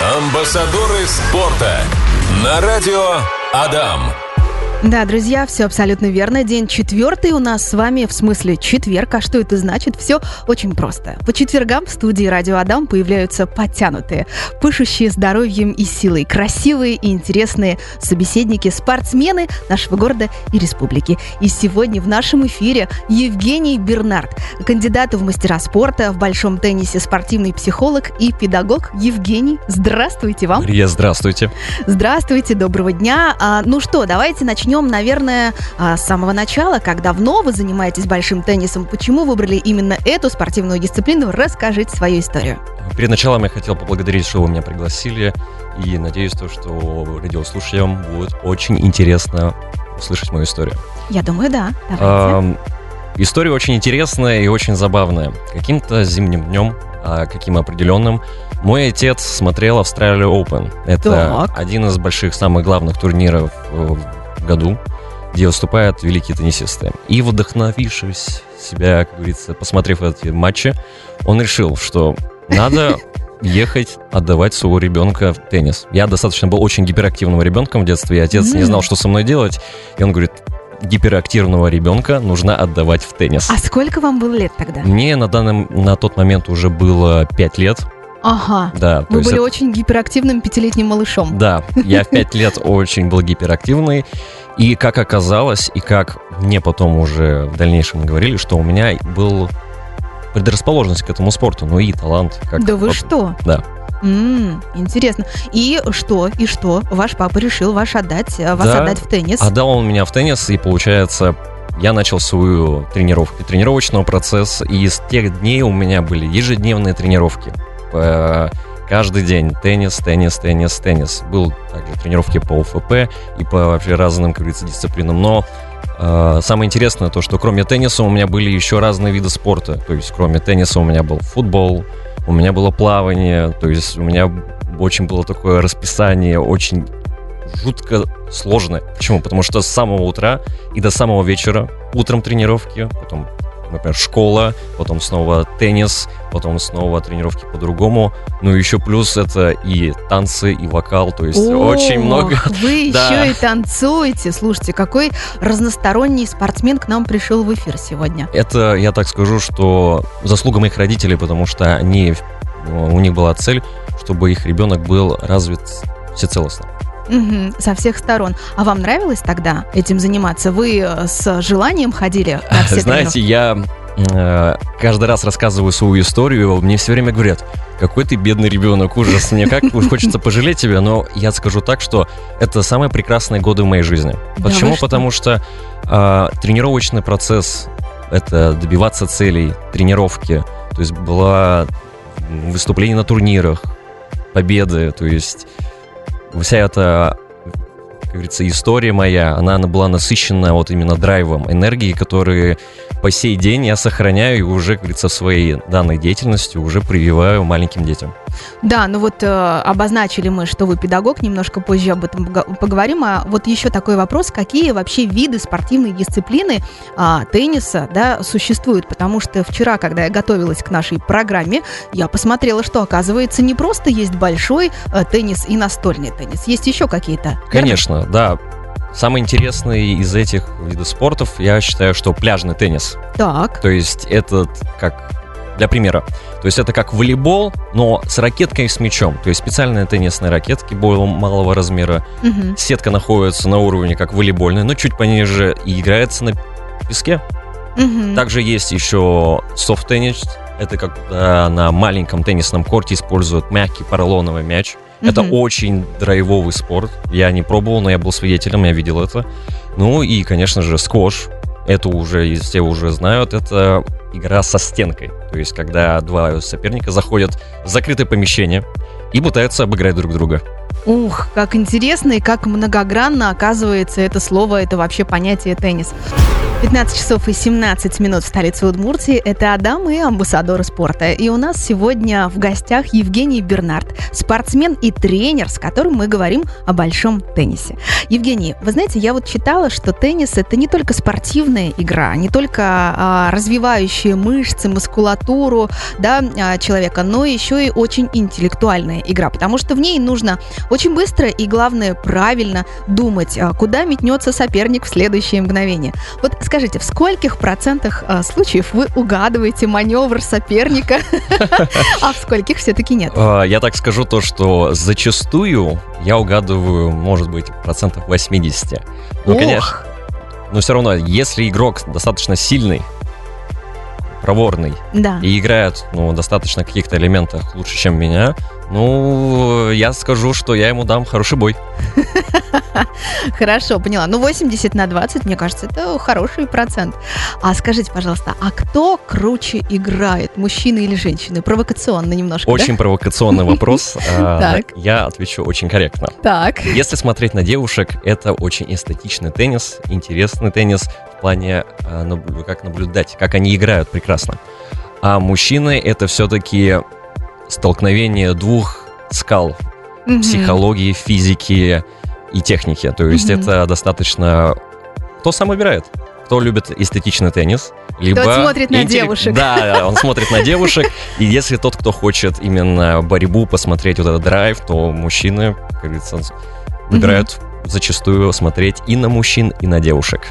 Амбассадоры спорта на радио Адам. Да, друзья, все абсолютно верно. День четвертый у нас с вами, в смысле четверг. А что это значит? Все очень просто. По четвергам в студии Радио Адам появляются подтянутые, пышущие здоровьем и силой, красивые и интересные собеседники, спортсмены нашего города и республики. И сегодня в нашем эфире Евгений Бернард, кандидат в мастера спорта, в большом теннисе спортивный психолог и педагог. Евгений, здравствуйте вам. Мария, здравствуйте. Здравствуйте, доброго дня. А, ну что, давайте начнем начнем, наверное, а, с самого начала. Как давно вы занимаетесь большим теннисом? Почему выбрали именно эту спортивную дисциплину? Расскажите свою историю. Перед началом я хотел поблагодарить, что вы меня пригласили. И надеюсь, то, что радиослушателям будет очень интересно услышать мою историю. Я думаю, да. Давайте. А, история очень интересная и очень забавная. Каким-то зимним днем, а каким определенным, мой отец смотрел Австралию Open. Это так. один из больших, самых главных турниров году, где выступают великие теннисисты. И вдохновившись себя, как говорится, посмотрев эти матчи, он решил, что надо ехать отдавать своего ребенка в теннис. Я достаточно был очень гиперактивным ребенком в детстве, и отец не знал, что со мной делать. И он говорит, гиперактивного ребенка нужно отдавать в теннис. А сколько вам было лет тогда? Мне на, данном, на тот момент уже было 5 лет. Ага. Да. Вы были это... очень гиперактивным пятилетним малышом. Да, я в пять лет очень был гиперактивный. И как оказалось, и как мне потом уже в дальнейшем говорили, что у меня был предрасположенность к этому спорту, ну и талант. Как да вы что? Да. м интересно. И что, и что? Ваш папа решил ваш отдать, э, вас да, отдать в теннис? Отдал он меня в теннис, и получается, я начал свою тренировку, тренировочного процесса, и с тех дней у меня были ежедневные тренировки каждый день теннис, теннис, теннис, теннис. Был также тренировки по УФП и по вообще разным, как говорится, дисциплинам. Но э, самое интересное то, что кроме тенниса у меня были еще разные виды спорта. То есть кроме тенниса у меня был футбол, у меня было плавание, то есть у меня очень было такое расписание, очень жутко сложное. Почему? Потому что с самого утра и до самого вечера утром тренировки, потом например, школа, потом снова теннис, потом снова тренировки по-другому. Ну, еще плюс это и танцы, и вокал, то есть О, очень много. Вы да. еще и танцуете. Слушайте, какой разносторонний спортсмен к нам пришел в эфир сегодня. Это, я так скажу, что заслуга моих родителей, потому что они, у них была цель, чтобы их ребенок был развит всецелостно. Угу, со всех сторон. А вам нравилось тогда этим заниматься? Вы э, с желанием ходили на все Знаете, я э, каждый раз рассказываю свою историю, мне все время говорят, какой ты бедный ребенок, ужас, мне как хочется пожалеть тебя, но я скажу так, что это самые прекрасные годы в моей жизни. Почему? Что? Потому что э, тренировочный процесс, это добиваться целей, тренировки, то есть было выступление на турнирах, победы, то есть вся эта как говорится, история моя, она, она была насыщена вот именно драйвом, энергией, которые по сей день я сохраняю и уже, как говорится, своей данной деятельностью уже прививаю маленьким детям. Да, ну вот э, обозначили мы, что вы педагог, немножко позже об этом поговорим. А вот еще такой вопрос, какие вообще виды спортивной дисциплины э, тенниса да, существуют? Потому что вчера, когда я готовилась к нашей программе, я посмотрела, что оказывается не просто есть большой э, теннис и настольный теннис, есть еще какие-то. Конечно, да. Самый интересный из этих видов спортов, я считаю, что пляжный теннис. Так. То есть этот, как для примера, то есть это как волейбол, но с ракеткой и с мячом. То есть специальные теннисные ракетки малого размера. Угу. Сетка находится на уровне как волейбольная, но чуть пониже и играется на песке. Угу. Также есть еще софт-теннис. Это когда на маленьком теннисном корте используют мягкий поролоновый мяч. Mm-hmm. Это очень драйвовый спорт. Я не пробовал, но я был свидетелем, я видел это. Ну и, конечно же, сквош. Это уже, все уже знают, это игра со стенкой. То есть, когда два соперника заходят в закрытое помещение и пытаются обыграть друг друга. Ух, как интересно и как многогранно оказывается это слово, это вообще понятие теннис. 15 часов и 17 минут в столице Удмуртии. Это Адам и амбассадоры спорта. И у нас сегодня в гостях Евгений Бернард, спортсмен и тренер, с которым мы говорим о большом теннисе. Евгений, вы знаете, я вот читала, что теннис это не только спортивная игра, не только а, развивающая мышцы, мускулатуру да, а, человека, но еще и очень интеллектуальная игра, потому что в ней нужно очень быстро и, главное, правильно думать, а, куда метнется соперник в следующее мгновение. Вот скажите, в скольких процентах а, случаев вы угадываете маневр соперника, а в скольких все-таки нет? А, Я так скажу то, что зачастую я угадываю, может быть, процентов 80. Ну, конечно. Но все равно, если игрок достаточно сильный, проворный Да. и играет ну, достаточно каких-то элементах лучше, чем меня, ну, я скажу, что я ему дам хороший бой. Хорошо, поняла. Ну, 80 на 20, мне кажется, это хороший процент. А скажите, пожалуйста, а кто круче играет, мужчины или женщины? Провокационно немножко, Очень провокационный вопрос. А. Я отвечу очень корректно. да? Так. Если смотреть на девушек, это очень эстетичный теннис, интересный теннис в плане наблю- как наблюдать, как они играют прекрасно. А мужчины это все-таки столкновение двух скал Мгм. психологии, физики и техники. То есть Мгм. это достаточно... Кто сам выбирает? Кто любит эстетичный теннис? Либо смотрит на интеллект- девушек. Да, он смотрит на девушек. И если тот, кто хочет именно борьбу, посмотреть вот этот драйв, то мужчины, как говорится, выбирают зачастую смотреть и на мужчин, и на девушек.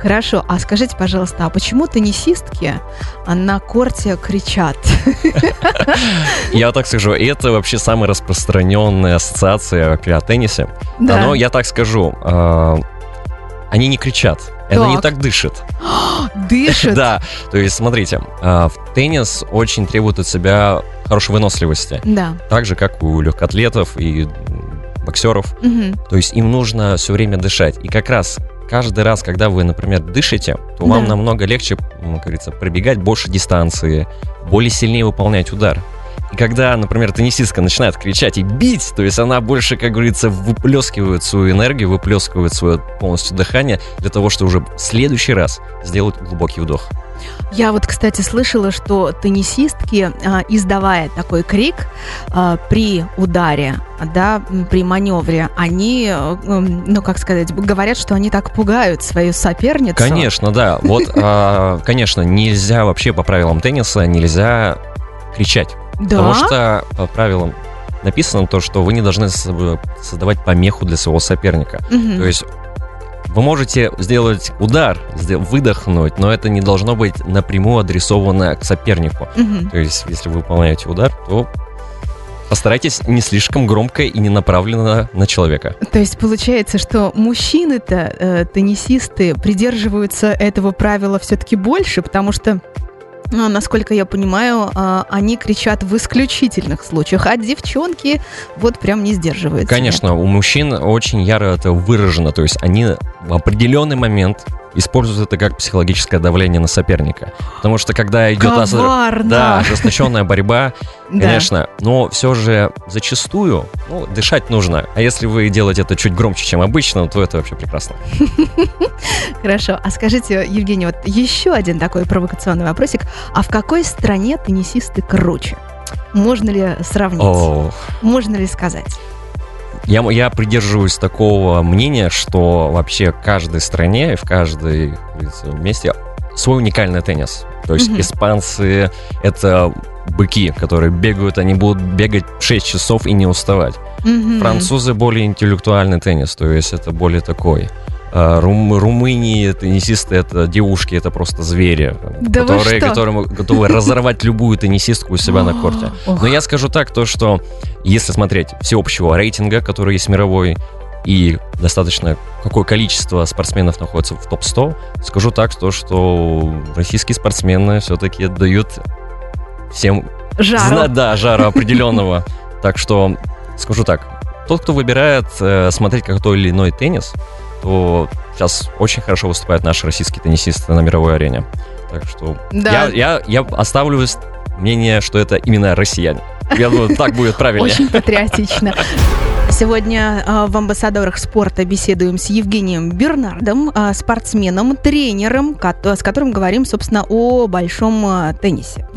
Хорошо, а скажите, пожалуйста, а почему теннисистки а, на корте кричат? Я так скажу, это вообще самая распространенная ассоциация о теннисе. Да. Но я так скажу, э, они не кричат, это не Так. дышит. Дышат? Да, то есть смотрите, а, в теннис очень требует от себя хорошей выносливости, Да. так же как у легкоатлетов и боксеров. Мгм. То есть им нужно все время дышать. И как раз каждый раз, когда вы, например, дышите, то вам Да. намного легче, как говорится, пробегать больше дистанции, более сильнее выполнять удар. И когда, например, теннисистка начинает кричать и бить, то есть она больше, как говорится, выплескивает свою энергию, выплескивает свое полностью дыхание для того, чтобы уже в следующий раз сделать глубокий вдох. Я вот, кстати, слышала, что теннисистки, а, издавая такой крик а, при ударе, да, при маневре, они, м, ну, как сказать, говорят, что они так пугают свою соперницу. Конечно, да. Вот, а, конечно, нельзя вообще по правилам тенниса, нельзя кричать. Да? Потому что по правилам написано то, что вы не должны создавать помеху для своего соперника. Мгм. То есть вы можете сделать удар, выдохнуть, но это не должно быть напрямую адресовано к сопернику. Мгм. То есть, если вы выполняете удар, то постарайтесь не слишком громко и не направленно на человека. То есть получается, что мужчины-то, э, теннисисты, придерживаются этого правила все-таки больше, потому что насколько я понимаю, а, они кричат в исключительных случаях, а девчонки вот прям не сдерживаются. Конечно, у мужчин очень яро это выражено, то есть они в определенный момент используют это как психологическое давление на соперника. Потому что когда идет ос- Коварно. да, ожесточенная борьба, конечно, но все же зачастую ну, дышать нужно. А если вы делаете это чуть громче, чем обычно, то это вообще прекрасно. Хорошо. А скажите, Евгений, вот еще один такой провокационный вопросик. А в какой стране теннисисты круче? Можно ли сравнить? О, Можно ли сказать? Я, я придерживаюсь такого мнения, что вообще в каждой стране и в каждой месте свой уникальный теннис. То есть Мгм. испанцы — это быки, которые бегают, они будут бегать 6 часов и не уставать. Мгм. Французы более интеллектуальный теннис, то есть это более такой. А, Рум, Румынии теннисисты это девушки, это просто звери, Да которые, которые готовы разорвать любую теннисистку у себя на корте. Но я скажу так, то что если смотреть всеобщего рейтинга, который есть мировой, и достаточно какое количество спортсменов находится в топ-100, скажу так, то, что российские спортсмены все-таки дают всем Жару. Зна- да, жару определенного. Так что скажу так, тот, кто выбирает э, смотреть как то или иной теннис, то сейчас очень хорошо выступают наши российские теннисисты на мировой арене. Так что Да. я, я, я оставлю мнение, что это именно россияне. Я думаю, так будет правильнее. Очень патриотично. Сегодня э, в «Амбассадорах спорта» беседуем с Евгением Бернардом, э, спортсменом, тренером, с которым говорим, собственно, о большом э, теннисе.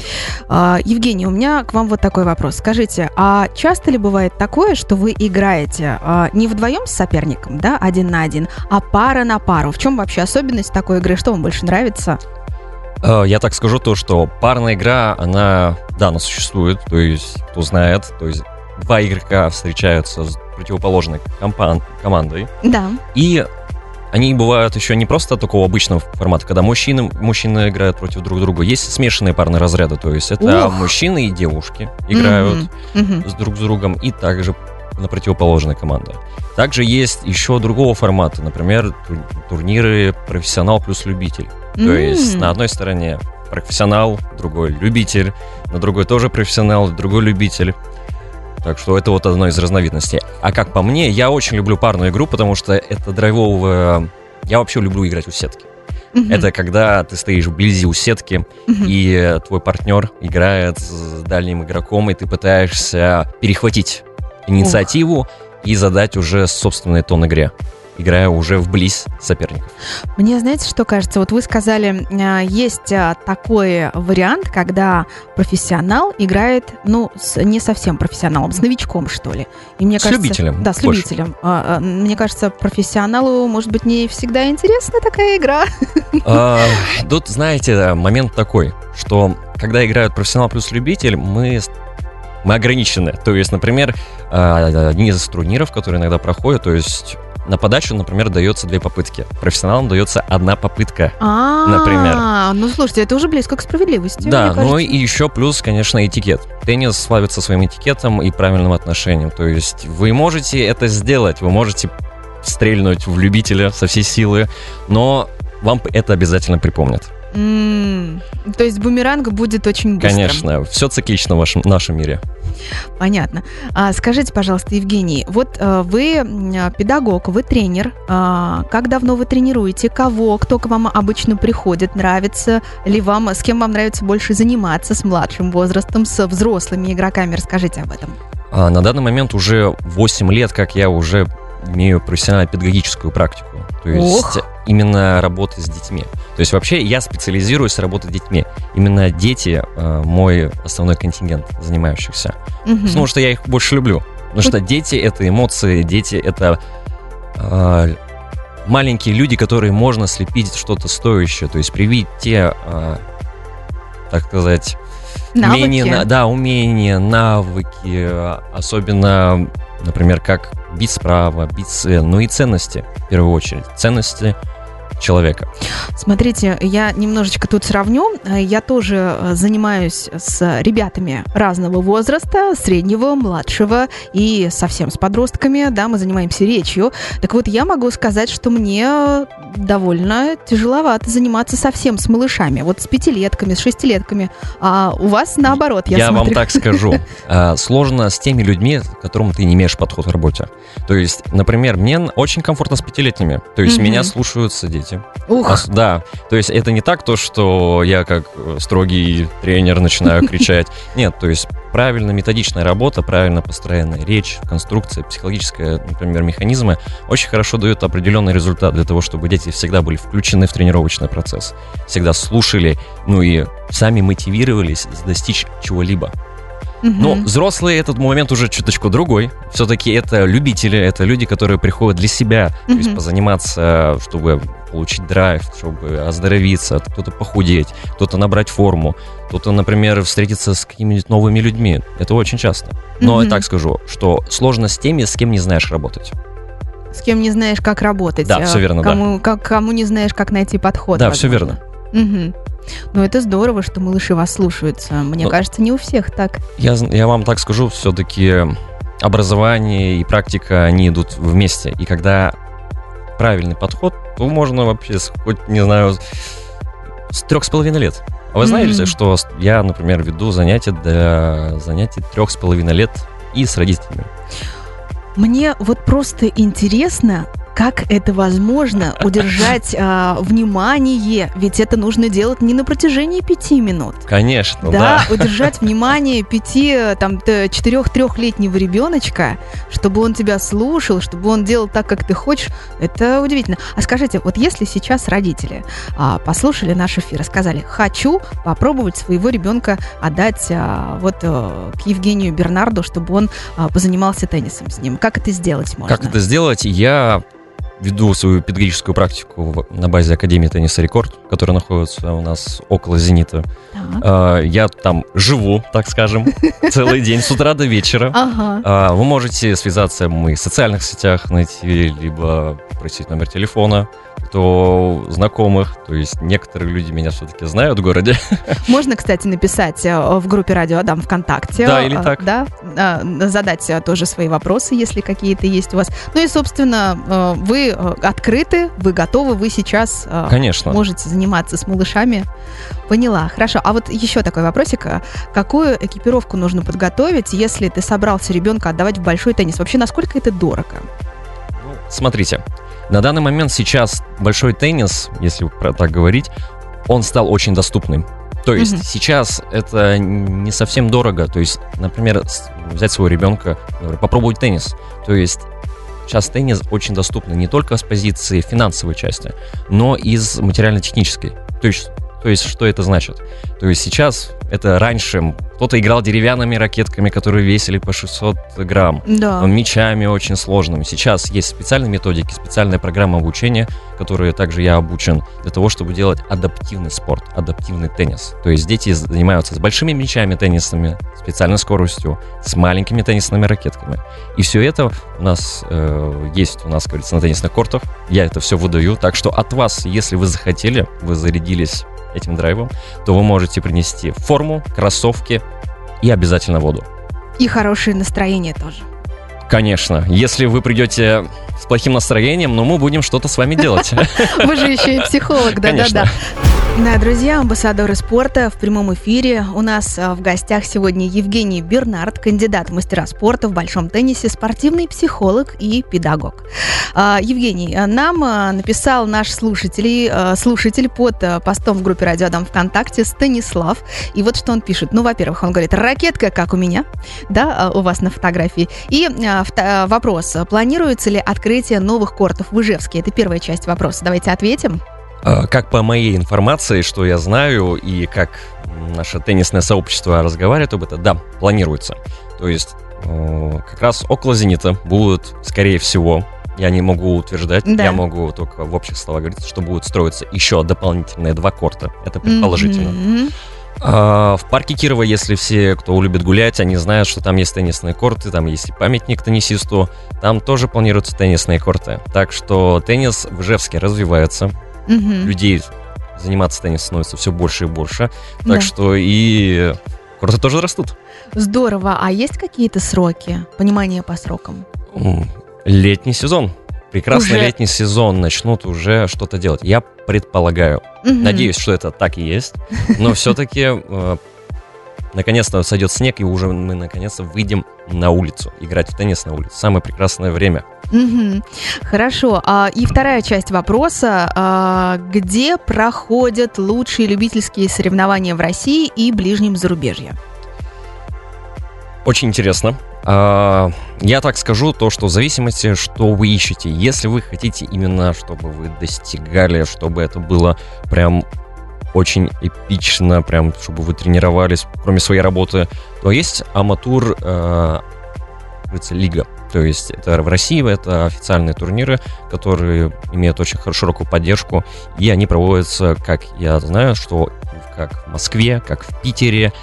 Евгений, у меня к вам вот такой вопрос. Скажите, а часто ли бывает такое, что вы играете не вдвоем с соперником, да, один на один, а пара на пару? В чем вообще особенность такой игры? Что вам больше нравится? Я так скажу то, что парная игра, она, да, она существует, то есть, кто знает, то есть два игрока встречаются с противоположной компан- командой. Да. И они бывают еще не просто такого обычного формата, когда мужчины, мужчины играют против друг друга. Есть смешанные парные разряды, то есть это Ух. мужчины и девушки играют mm-hmm. с друг с другом, и также на противоположной команде. Также есть еще другого формата, например, турниры профессионал плюс любитель. Mm-hmm. То есть на одной стороне профессионал, другой любитель, на другой тоже профессионал, другой любитель. Так что это вот одно из разновидностей. А как по мне, я очень люблю парную игру, потому что это драйвовая... Я вообще люблю играть у сетки. Uh-huh. Это когда ты стоишь вблизи у сетки, uh-huh. и твой партнер играет с дальним игроком, и ты пытаешься перехватить инициативу uh. и задать уже собственный тон игре играя уже вблизь соперников. Мне, знаете, что кажется? Вот вы сказали, а, есть а, такой вариант, когда профессионал играет, ну, с не совсем профессионалом, с новичком, что ли. И мне с кажется, любителем. Да, с больше. любителем. А, мне кажется, профессионалу, может быть, не всегда интересна такая игра. Тут, знаете, момент такой, что когда играют профессионал плюс любитель, мы мы ограничены. То есть, например, одни из турниров, которые иногда проходят, то есть на подачу, например, дается две попытки. Профессионалам дается одна попытка, А-а-а, например. Ну, слушайте, это уже близко к справедливости. Да, ну и еще плюс, конечно, этикет. Теннис славится своим этикетом и правильным отношением. То есть вы можете это сделать, вы можете стрельнуть в любителя со всей силы, но вам это обязательно припомнят. Mm, то есть бумеранг будет очень быстрым. Конечно, все циклично в вашем, нашем мире. Понятно. А, скажите, пожалуйста, Евгений, вот а, вы педагог, вы тренер. А, как давно вы тренируете? Кого? Кто к вам обычно приходит? Нравится ли вам? С кем вам нравится больше заниматься? С младшим возрастом, с взрослыми игроками? Расскажите об этом. А, на данный момент уже 8 лет, как я уже имею профессионально-педагогическую практику. То есть Ох. Именно работы с детьми. То есть вообще я специализируюсь в работе с детьми. Именно дети э, мой основной контингент занимающихся. Угу. Потому что я их больше люблю. Потому что дети это эмоции, дети это э, маленькие люди, которые можно слепить что-то стоящее. То есть привить те, э, так сказать, навыки. умения, да, умения, навыки, особенно Например, как бить справа, бить слева, ну и ценности, в первую очередь. Ценности человека. Смотрите, я немножечко тут сравню. Я тоже э, занимаюсь с ребятами разного возраста, среднего, младшего и совсем с подростками. Да, мы занимаемся речью. Так вот, я могу сказать, что мне довольно тяжеловато заниматься совсем с малышами. Вот с пятилетками, с шестилетками. А у вас наоборот, я, я смотрю. вам так скажу. А, сложно с теми людьми, к которым ты не имеешь подход в работе. То есть, например, мне очень комфортно с пятилетними. То есть, меня слушаются дети дети. Ух. А, да, то есть это не так то, что я как э, строгий тренер начинаю кричать. Нет, то есть правильно методичная работа, правильно построенная речь, конструкция, психологическая, например, механизмы очень хорошо дают определенный результат для того, чтобы дети всегда были включены в тренировочный процесс, всегда слушали, ну и сами мотивировались достичь чего-либо. Но взрослые этот момент уже чуточку другой. Все-таки это любители, это люди, которые приходят для себя, то есть позаниматься, чтобы получить драйв, чтобы оздоровиться, кто-то похудеть, кто-то набрать форму, кто-то, например, встретиться с какими-нибудь новыми людьми. Это очень часто. Но я так скажу, что сложно с теми, с кем не знаешь работать. С кем не знаешь, как работать. Да, все верно, кому, да. Как, кому не знаешь, как найти подход. Да, возможно. все верно. Угу. Ну, это здорово, что малыши вас слушаются. Мне Но, кажется, не у всех так. Я, я вам так скажу, все-таки образование и практика, они идут вместе. И когда правильный подход, то можно вообще, хоть, не знаю, с трех с половиной лет. А вы знаете, mm-hmm. что я, например, веду занятия для занятий трех с половиной лет и с родителями? Мне вот просто интересно, Как это возможно удержать а, внимание? Ведь это нужно делать не на протяжении пяти минут. Конечно, Да, да. удержать внимание пяти, там, четырех-трехлетнего ребеночка, чтобы он тебя слушал, чтобы он делал так, как ты хочешь, это удивительно. А скажите, вот если сейчас родители а, послушали наш эфир и сказали, хочу попробовать своего ребенка отдать а, вот а, к Евгению Бернарду, чтобы он а, позанимался теннисом с ним, как это сделать можно? Как это сделать? Я веду свою педагогическую практику в- на базе Академии тенниса «Рекорд», которая находится у нас около «Зенита». Так. А, Я там живу, так скажем, целый день, с утра до вечера. Ага. А, Вы можете связаться в моих социальных сетях, найти, либо просить номер телефона, то знакомых, то есть некоторые люди меня все-таки знают в городе. Можно, кстати, написать э, в группе Радио Адам ВКонтакте. Да, или э, так. Да, э, задать тоже свои вопросы, если какие-то есть у вас. Ну и, собственно, вы открыты, вы готовы, вы сейчас э, Конечно. можете заниматься с малышами. Поняла, хорошо. А вот еще такой вопросик. Какую экипировку нужно подготовить, если ты собрался ребенка отдавать в большой теннис? Вообще, насколько это дорого? Смотрите, на данный момент сейчас большой теннис, если про так говорить, он стал очень доступным. То есть Мгм. сейчас это не совсем дорого. То есть, например, взять своего ребенка, попробовать теннис. То есть сейчас теннис очень доступный не только с позиции финансовой части, но и с материально-технической. То есть, то есть что это значит? То есть сейчас это раньше кто-то играл деревянными ракетками, которые весили по 600 грамм Да. мечами очень сложными. Сейчас есть специальные методики, специальная программа обучения, которые также я обучен для того, чтобы делать адаптивный спорт, адаптивный теннис. То есть дети занимаются с большими мячами теннисными, специальной скоростью, с маленькими теннисными ракетками. И все это у нас э, есть, у нас, говорится, на теннисных кортах. Я это все выдаю. Так что от вас, если вы захотели, вы зарядились этим драйвом, то вы можете принести форму, кроссовки и обязательно воду. И хорошее настроение тоже. Конечно, если вы придете с плохим настроением, но мы будем что-то с вами делать. Вы же еще и психолог, Конечно. да-да-да. Да, друзья, амбассадоры спорта в прямом эфире. У нас а, в гостях сегодня Евгений Бернард, кандидат в мастера спорта в большом теннисе, спортивный психолог и педагог. А, Евгений, а, нам написал наш слушатель, слушатель под постом в группе Радио Адам ВКонтакте Станислав. И вот что он пишет. Ну, во-первых, он говорит, ракетка, как у меня, да, у вас на фотографии. И вопрос, а, планируется ли открытие новых кортов в Ижевске? Это первая часть вопроса. Давайте ответим. А, Как по моей информации, что я знаю, и как наше теннисное сообщество разговаривает об этом, да, планируется. То есть э, как раз около «Зенита» будут, скорее всего, я не могу утверждать, Да. я могу только в общих словах говорить, что будут строиться еще дополнительные два корта. Это предположительно. Мгм. А, В парке Кирова, если все, кто любит гулять, они знают, что там есть теннисные корты, там есть и памятник теннисисту, там тоже планируются теннисные корты. Так что теннис в Ижевске развивается, Мгм. людей заниматься теннисом становится все больше и больше, Да. так что и корты тоже растут. Здорово. А есть какие-то сроки? Понимание по срокам? Летний сезон. Прекрасный Уже- летний сезон начнут уже что-то делать. Я предполагаю. Мгм. Надеюсь, что это так и есть. Но все-таки наконец-то сойдет снег, и уже мы наконец-то выйдем на улицу, играть в теннис на улице. Самое прекрасное время. Мгм. Хорошо. А, и вторая часть вопроса. А, где проходят лучшие любительские соревнования в России и ближнем зарубежье? Очень интересно. А, Я так скажу, то, что в зависимости, что вы ищете. Если вы хотите именно, чтобы вы достигали, чтобы это было прям очень эпично, прям, чтобы вы тренировались, кроме своей работы, то есть аматур, э, лига. То есть это в России, это официальные турниры, которые имеют очень широкую поддержку, и они проводятся, как я знаю, что как в Москве, как в Питере,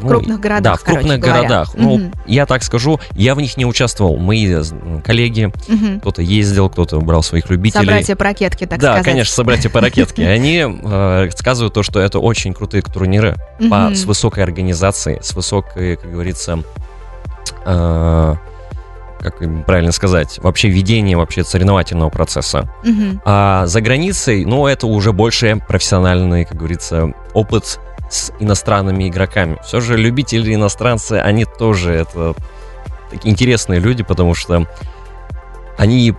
ну, крупных городах, Да, в крупных говоря. городах. Ну, Мгм. я так скажу, я в них не участвовал. Мои коллеги, Мгм. кто-то ездил, кто-то брал своих любителей. Собратья по ракетке, так да, сказать. конечно, собратья по ракетке. Они э, сказывают то, что это очень крутые турниры по, с высокой организацией, с высокой, как говорится, э, как правильно сказать, вообще ведение вообще соревновательного процесса. А за границей, ну, это уже больше профессиональный, как говорится, опыт с иностранными игроками. Все же любители иностранцы, они тоже это такие интересные люди, потому что они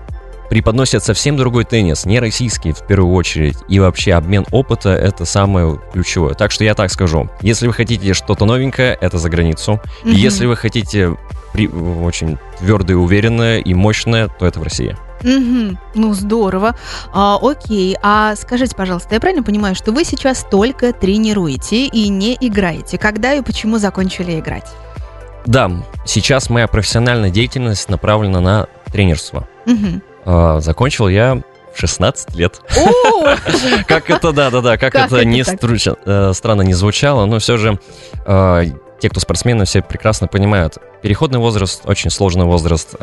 преподносят совсем другой теннис, не российский в первую очередь. И вообще обмен опыта это самое ключевое. Так что я так скажу. Если вы хотите что-то новенькое, это за границу. И Мгм. если вы хотите при- очень твердое, уверенное и мощное, то это в России. Мгм. Ну, здорово. А, окей. А скажите, пожалуйста, я правильно понимаю, что вы сейчас только тренируете и не играете? Когда и почему закончили играть? Да, сейчас моя профессиональная деятельность направлена на тренерство. Мгм. А, Закончил я в 16 лет. Как это, да-да-да, как, Как это, не э, странно не звучало, но все же э, те, кто спортсмены, все прекрасно понимают. Переходный возраст, очень сложный возраст,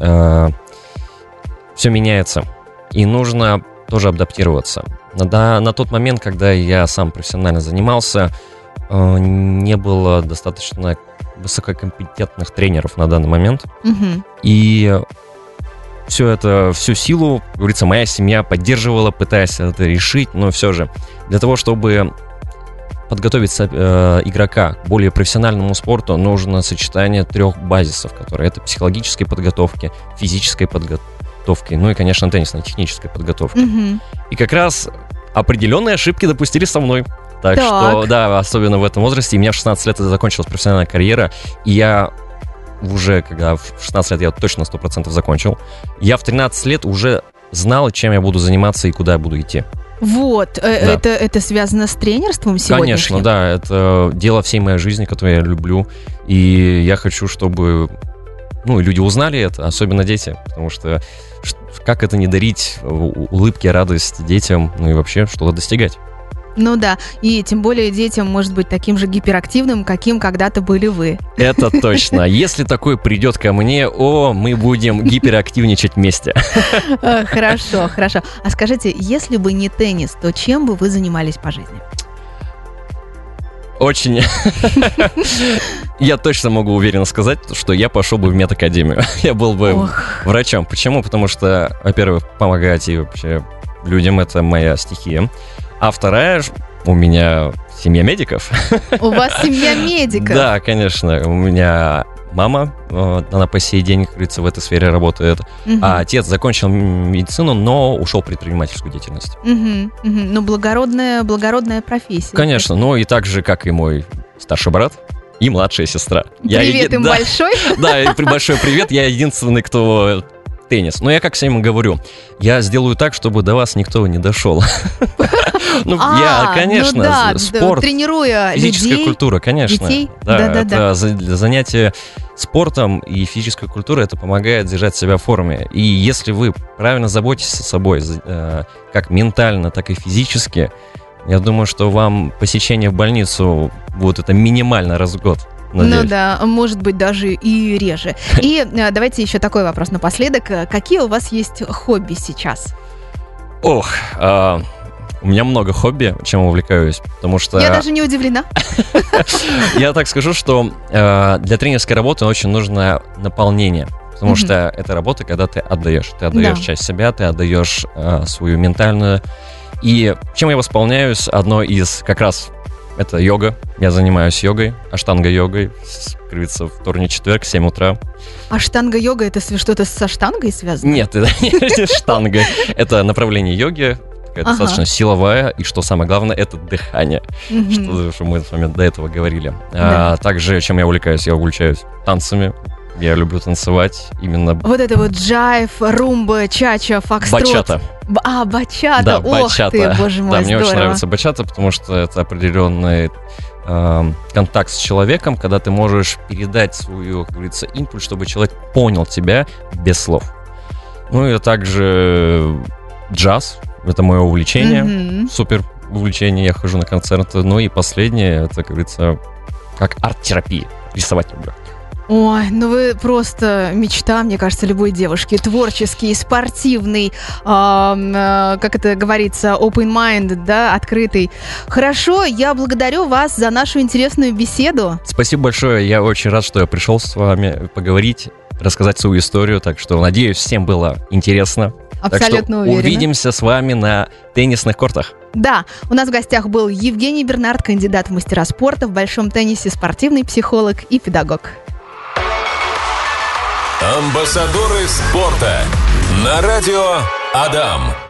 все меняется, и нужно тоже адаптироваться. На, на тот момент, когда я сам профессионально занимался, э, не было достаточно высококомпетентных тренеров на данный момент. Мгм. И все это, всю силу, как говорится, моя семья поддерживала, пытаясь это решить, но все же для того, чтобы подготовить э, игрока к более профессиональному спорту, нужно сочетание трех базисов, которые это психологической подготовки, физической подготовки, ну и, конечно, теннисной, технической подготовки. Мгм. И как раз определенные ошибки допустили со мной. Так, Так. что, да, особенно в этом возрасте. И у меня в 16 лет закончилась профессиональная карьера. И я уже, когда в 16 лет я точно 100% закончил, я в 13 лет уже знал, чем я буду заниматься и куда я буду идти. Вот, э, Да. это, это связано с тренерством сегодняшним? Конечно, да, это дело всей моей жизни, которую я люблю. И я хочу, чтобы ну, люди узнали это, особенно дети, потому что как это не дарить улыбки, радость детям, ну и вообще что-то достигать. Ну да, и тем более детям может быть таким же гиперактивным, каким когда-то были вы. Это точно. Если такой придет ко мне, о, мы будем гиперактивничать вместе. Э, Хорошо, хорошо. А скажите, если бы не теннис, то чем бы вы занимались по жизни? Очень. Я точно могу уверенно сказать, что я пошел бы в медакадемию. Я был бы Ох, врачом. Почему? Потому что, во-первых, помогать и вообще людям это моя стихия. А вторая, у меня семья медиков. у вас семья медиков. Да, конечно. У меня мама, э, она по сей день, как говорится, в этой сфере работает. Мгм. А отец закончил медицину, но ушел в предпринимательскую деятельность. Мгм, мгм. Ну, благородная, благородная профессия. Конечно, ну и так же, как и мой старший брат и младшая сестра. Я Привет еди- им да, большой. Да, и большой привет, я единственный, кто теннис. Но я как всем говорю, я сделаю так, чтобы до вас никто не дошел. Ну, А, я, ну конечно, спорт, тренируя физическая культура, конечно. Да, это за- для занятия спортом и физической культурой это помогает держать себя в форме. И если вы правильно заботитесь о собой, э, как ментально, так и физически, я думаю, что вам посещение в больницу будет это минимально раз в год. Ну надеюсь. да, может быть, даже и реже. И э, давайте еще такой вопрос напоследок. Э, Какие у вас есть хобби сейчас? Ох, а, у меня много хобби, чем увлекаюсь, потому что Я даже не удивлена. я так скажу, что э, для тренерской работы очень нужно наполнение. Потому что это работа, когда ты отдаешь. Ты отдаешь Да. часть себя, ты отдаешь свою ментальную. И чем я восполняюсь, одно из как раз это йога. Я занимаюсь йогой, аштанга-йогой. С- Как говорится, вторник, четверг, 7 утра. А штанга-йога это что-то со штангой связано? Нет, это не штанга. Это направление йоги, такая Ага. достаточно силовая. И что самое главное, это дыхание. Что, что мы с вами до этого говорили. Да. А, также, чем я увлекаюсь? Я увлекаюсь танцами. Я люблю танцевать именно Вот это вот джайв, румба, чача, фокстрот. бачата. А, бачата. Да, Ох бачата. ты, боже мой, да, мне очень здорово. нравится бачата, потому что это определенный эм, контакт с человеком, когда ты можешь передать свою, как говорится, импульс, чтобы человек понял тебя без слов. Ну и также джаз. Это мое увлечение. Мгм. Супер увлечение. Я хожу на концерты. Ну и последнее, это, как говорится, как арт-терапия. Рисовать люблю. Ой, ну вы просто мечта, мне кажется, любой девушки. Творческий, спортивный, ам, э, как это говорится, open mind, да, открытый. Хорошо, я благодарю вас за нашу интересную беседу. Спасибо большое. Я очень рад, что я пришел с вами поговорить, рассказать свою историю. Так что, надеюсь, всем было интересно. Абсолютно так что уверена. увидимся с вами на теннисных кортах. Да, у нас в гостях был Евгений Бернард, кандидат в мастера спорта в большом теннисе, спортивный психолог и педагог. Амбассадоры спорта на радио Адам.